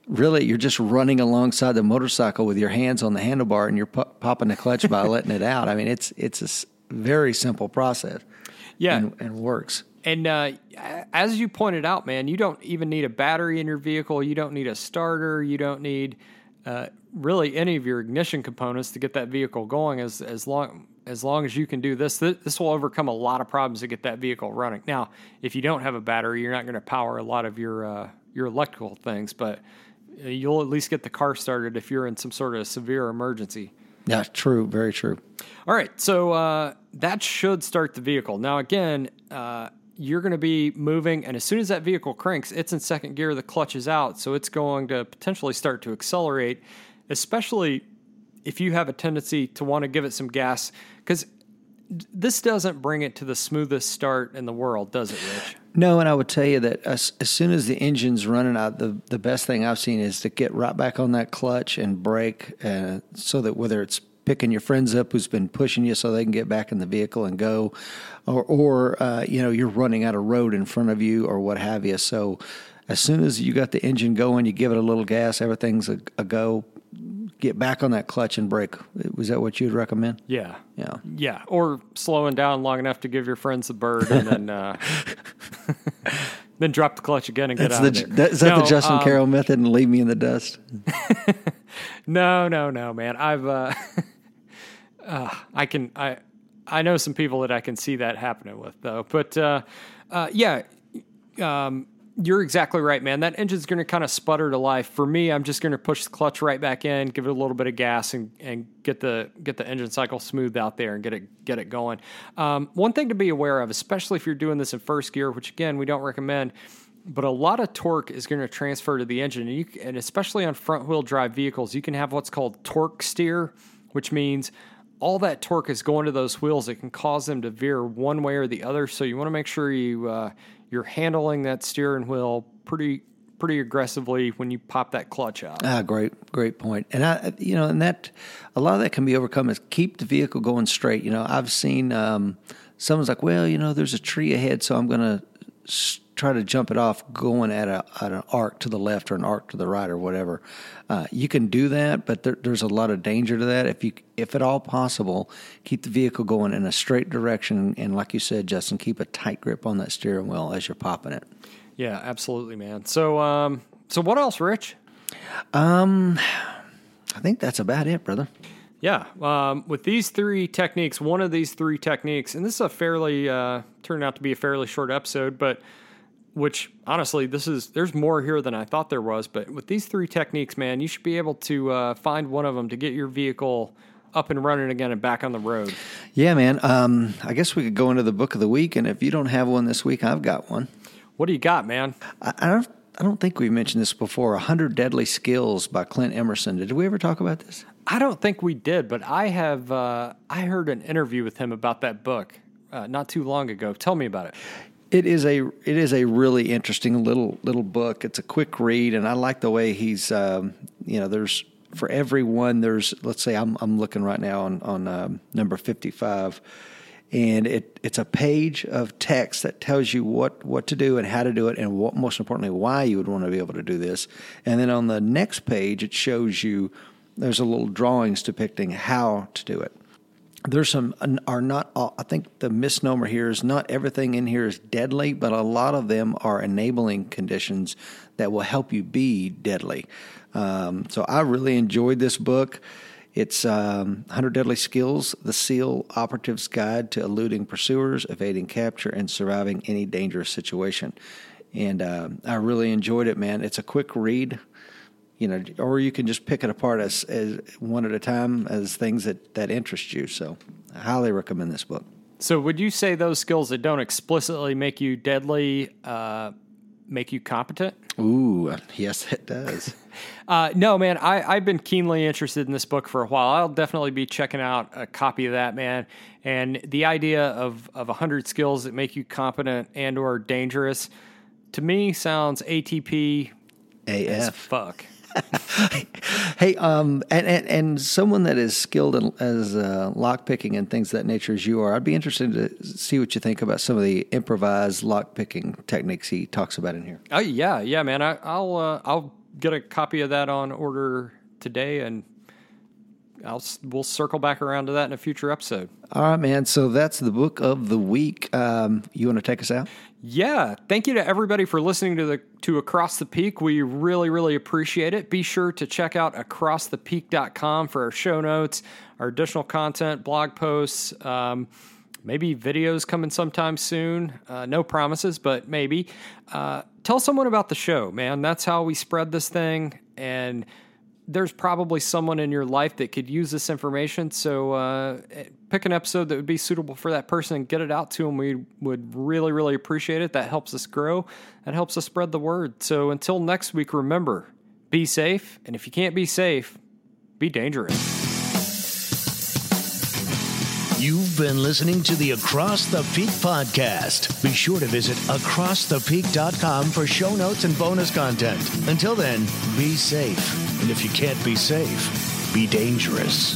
really, you're just running alongside the motorcycle with your hands on the handlebar and you're popping the clutch by *laughs* letting it out. I mean, it's it's a very simple process. Yeah, and, and works. And uh, as you pointed out, man, you don't even need a battery in your vehicle. You don't need a starter. You don't need uh, really any of your ignition components to get that vehicle going. As as long as long as you can do this, th- this will overcome a lot of problems to get that vehicle running. Now, if you don't have a battery, you're not going to power a lot of your uh, your electrical things, but uh, you'll at least get the car started if you're in some sort of severe emergency. Yeah, true, very true. All right, so uh, that should start the vehicle. Now, again, uh, you're going to be moving, and as soon as that vehicle cranks, it's in second gear, the clutch is out, so it's going to potentially start to accelerate, especially if you have a tendency to want to give it some gas, because this doesn't bring it to the smoothest start in the world, does it, Rich? No, and I would tell you that as, as soon as the engine's running out, the, the best thing I've seen is to get right back on that clutch and brake, uh, so that whether it's picking your friends up who's been pushing you so they can get back in the vehicle and go, or, or uh, you know you're running out of road in front of you or what have you. So as soon as you got the engine going, you give it a little gas, everything's a, a go. Get back on that clutch and brake. Was that what you'd recommend? Yeah, yeah, yeah. Or slowing down long enough to give your friends a bird and then. Uh, *laughs* then drop the clutch again and get That's out the, of there. Is that no, the Justin um, Carroll method and leave me in the dust? *laughs* no, no, no, man. I've uh, *laughs* uh, I can I I know some people that I can see that happening with though. But uh, uh, yeah, um, you're exactly right, man. That engine's going to kind of sputter to life. For me, I'm just going to push the clutch right back in, give it a little bit of gas, and, and get the get the engine cycle smoothed out there and get it get it going. Um, one thing to be aware of, especially if you're doing this in first gear, which again we don't recommend, but a lot of torque is going to transfer to the engine, and, you, and especially on front wheel drive vehicles, you can have what's called torque steer, which means all that torque is going to those wheels. It can cause them to veer one way or the other. So you want to make sure you uh, you're handling that steering wheel pretty pretty aggressively when you pop that clutch out. Ah, great, great point. And I, you know, and that a lot of that can be overcome is keep the vehicle going straight. You know, I've seen um, someone's like, well, you know, there's a tree ahead, so I'm going to try to jump it off going at, a, at an arc to the left or an arc to the right or whatever. Uh, you can do that, but there, there's a lot of danger to that. If you, if at all possible, keep the vehicle going in a straight direction, and like you said, Justin, keep a tight grip on that steering wheel as you're popping it. Yeah, absolutely, man. So, um, so what else, Rich? Um, I think that's about it, brother. Yeah, um, with these three techniques, one of these three techniques, and this is a fairly uh, turned out to be a fairly short episode, but which honestly, this is there's more here than I thought there was. But with these three techniques, man, you should be able to uh, find one of them to get your vehicle up and running again and back on the road. Yeah, man. Um, I guess we could go into the book of the week, and if you don't have one this week, I've got one. What do you got, man? I, I don't. I don't think we've mentioned this before. "100 Deadly Skills" by Clint Emerson. Did we ever talk about this? I don't think we did, but I have. Uh, I heard an interview with him about that book uh, not too long ago. Tell me about it. It is a it is a really interesting little little book. It's a quick read, and I like the way he's um, you know there's for everyone there's let's say I'm I'm looking right now on on um, number fifty five, and it it's a page of text that tells you what what to do and how to do it, and what most importantly why you would want to be able to do this. And then on the next page, it shows you there's a little drawings depicting how to do it. There's some are not all, I think the misnomer here is not everything in here is deadly, but a lot of them are enabling conditions that will help you be deadly. Um, so I really enjoyed this book. It's um, 100 Deadly Skills, the SEAL Operative's Guide to Eluding Pursuers, Evading Capture, and Surviving Any Dangerous Situation. And uh, I really enjoyed it, man. It's a quick read, you know, or you can just pick it apart as, as one at a time as things that, that interest you. So I highly recommend this book. So, would you say those skills that don't explicitly make you deadly uh, make you competent? Ooh, yes, it does. *laughs* uh, no, man, I, I've been keenly interested in this book for a while. I'll definitely be checking out a copy of that, man. And the idea of of hundred skills that make you competent and or dangerous, to me, sounds ATP AF. fuck. *laughs* hey, um, and, and, and someone that is skilled in, as uh, lock picking and things that nature as you are, I'd be interested to see what you think about some of the improvised lock picking techniques he talks about in here. Oh yeah, yeah, man. I, will uh, I'll get a copy of that on order today, and I'll we'll circle back around to that in a future episode. All right, man. So that's the book of the week. Um, you want to take us out? Yeah, thank you to everybody for listening to the to Across the Peak. We really, really appreciate it. Be sure to check out acrossthepeak.com for our show notes, our additional content, blog posts, um, maybe videos coming sometime soon. Uh, no promises, but maybe. Uh, tell someone about the show, man. That's how we spread this thing, and there's probably someone in your life that could use this information. So uh, pick an episode that would be suitable for that person and get it out to them. We would really, really appreciate it. That helps us grow. That helps us spread the word. So until next week, remember be safe. And if you can't be safe, be dangerous. You've been listening to the Across the Peak podcast. Be sure to visit acrossthepeak.com for show notes and bonus content. Until then, be safe. And if you can't be safe, be dangerous.